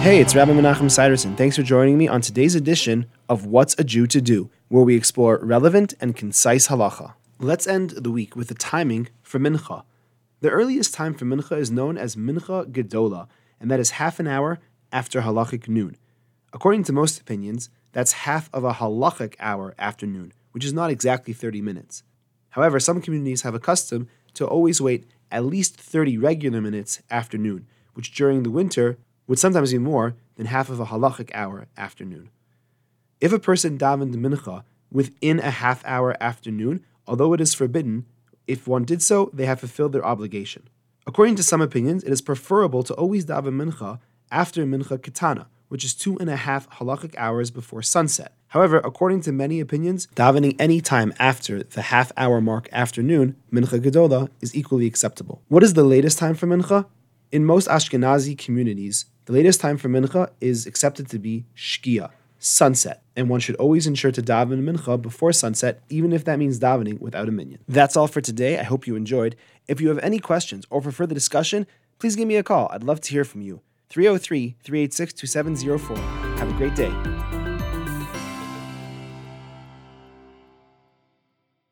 Hey, it's Rabbi Menachem Siderson. Thanks for joining me on today's edition of What's a Jew to Do, where we explore relevant and concise halacha. Let's end the week with the timing for mincha. The earliest time for mincha is known as mincha gedola, and that is half an hour after halachic noon. According to most opinions, that's half of a halachic hour after noon, which is not exactly 30 minutes. However, some communities have a custom to always wait at least 30 regular minutes after noon, which during the winter would sometimes be more than half of a halachic hour after noon. If a person davened mincha within a half hour after noon, although it is forbidden, if one did so, they have fulfilled their obligation. According to some opinions, it is preferable to always daven mincha after mincha ketana, which is two and a half halachic hours before sunset. However, according to many opinions, davening any time after the half hour mark afternoon, mincha gedola, is equally acceptable. What is the latest time for mincha? In most Ashkenazi communities, the latest time for mincha is accepted to be shkia, sunset, and one should always ensure to daven mincha before sunset, even if that means davening without a minyan. That's all for today. I hope you enjoyed. If you have any questions or for further discussion, please give me a call. I'd love to hear from you. 303 386 2704. Have a great day.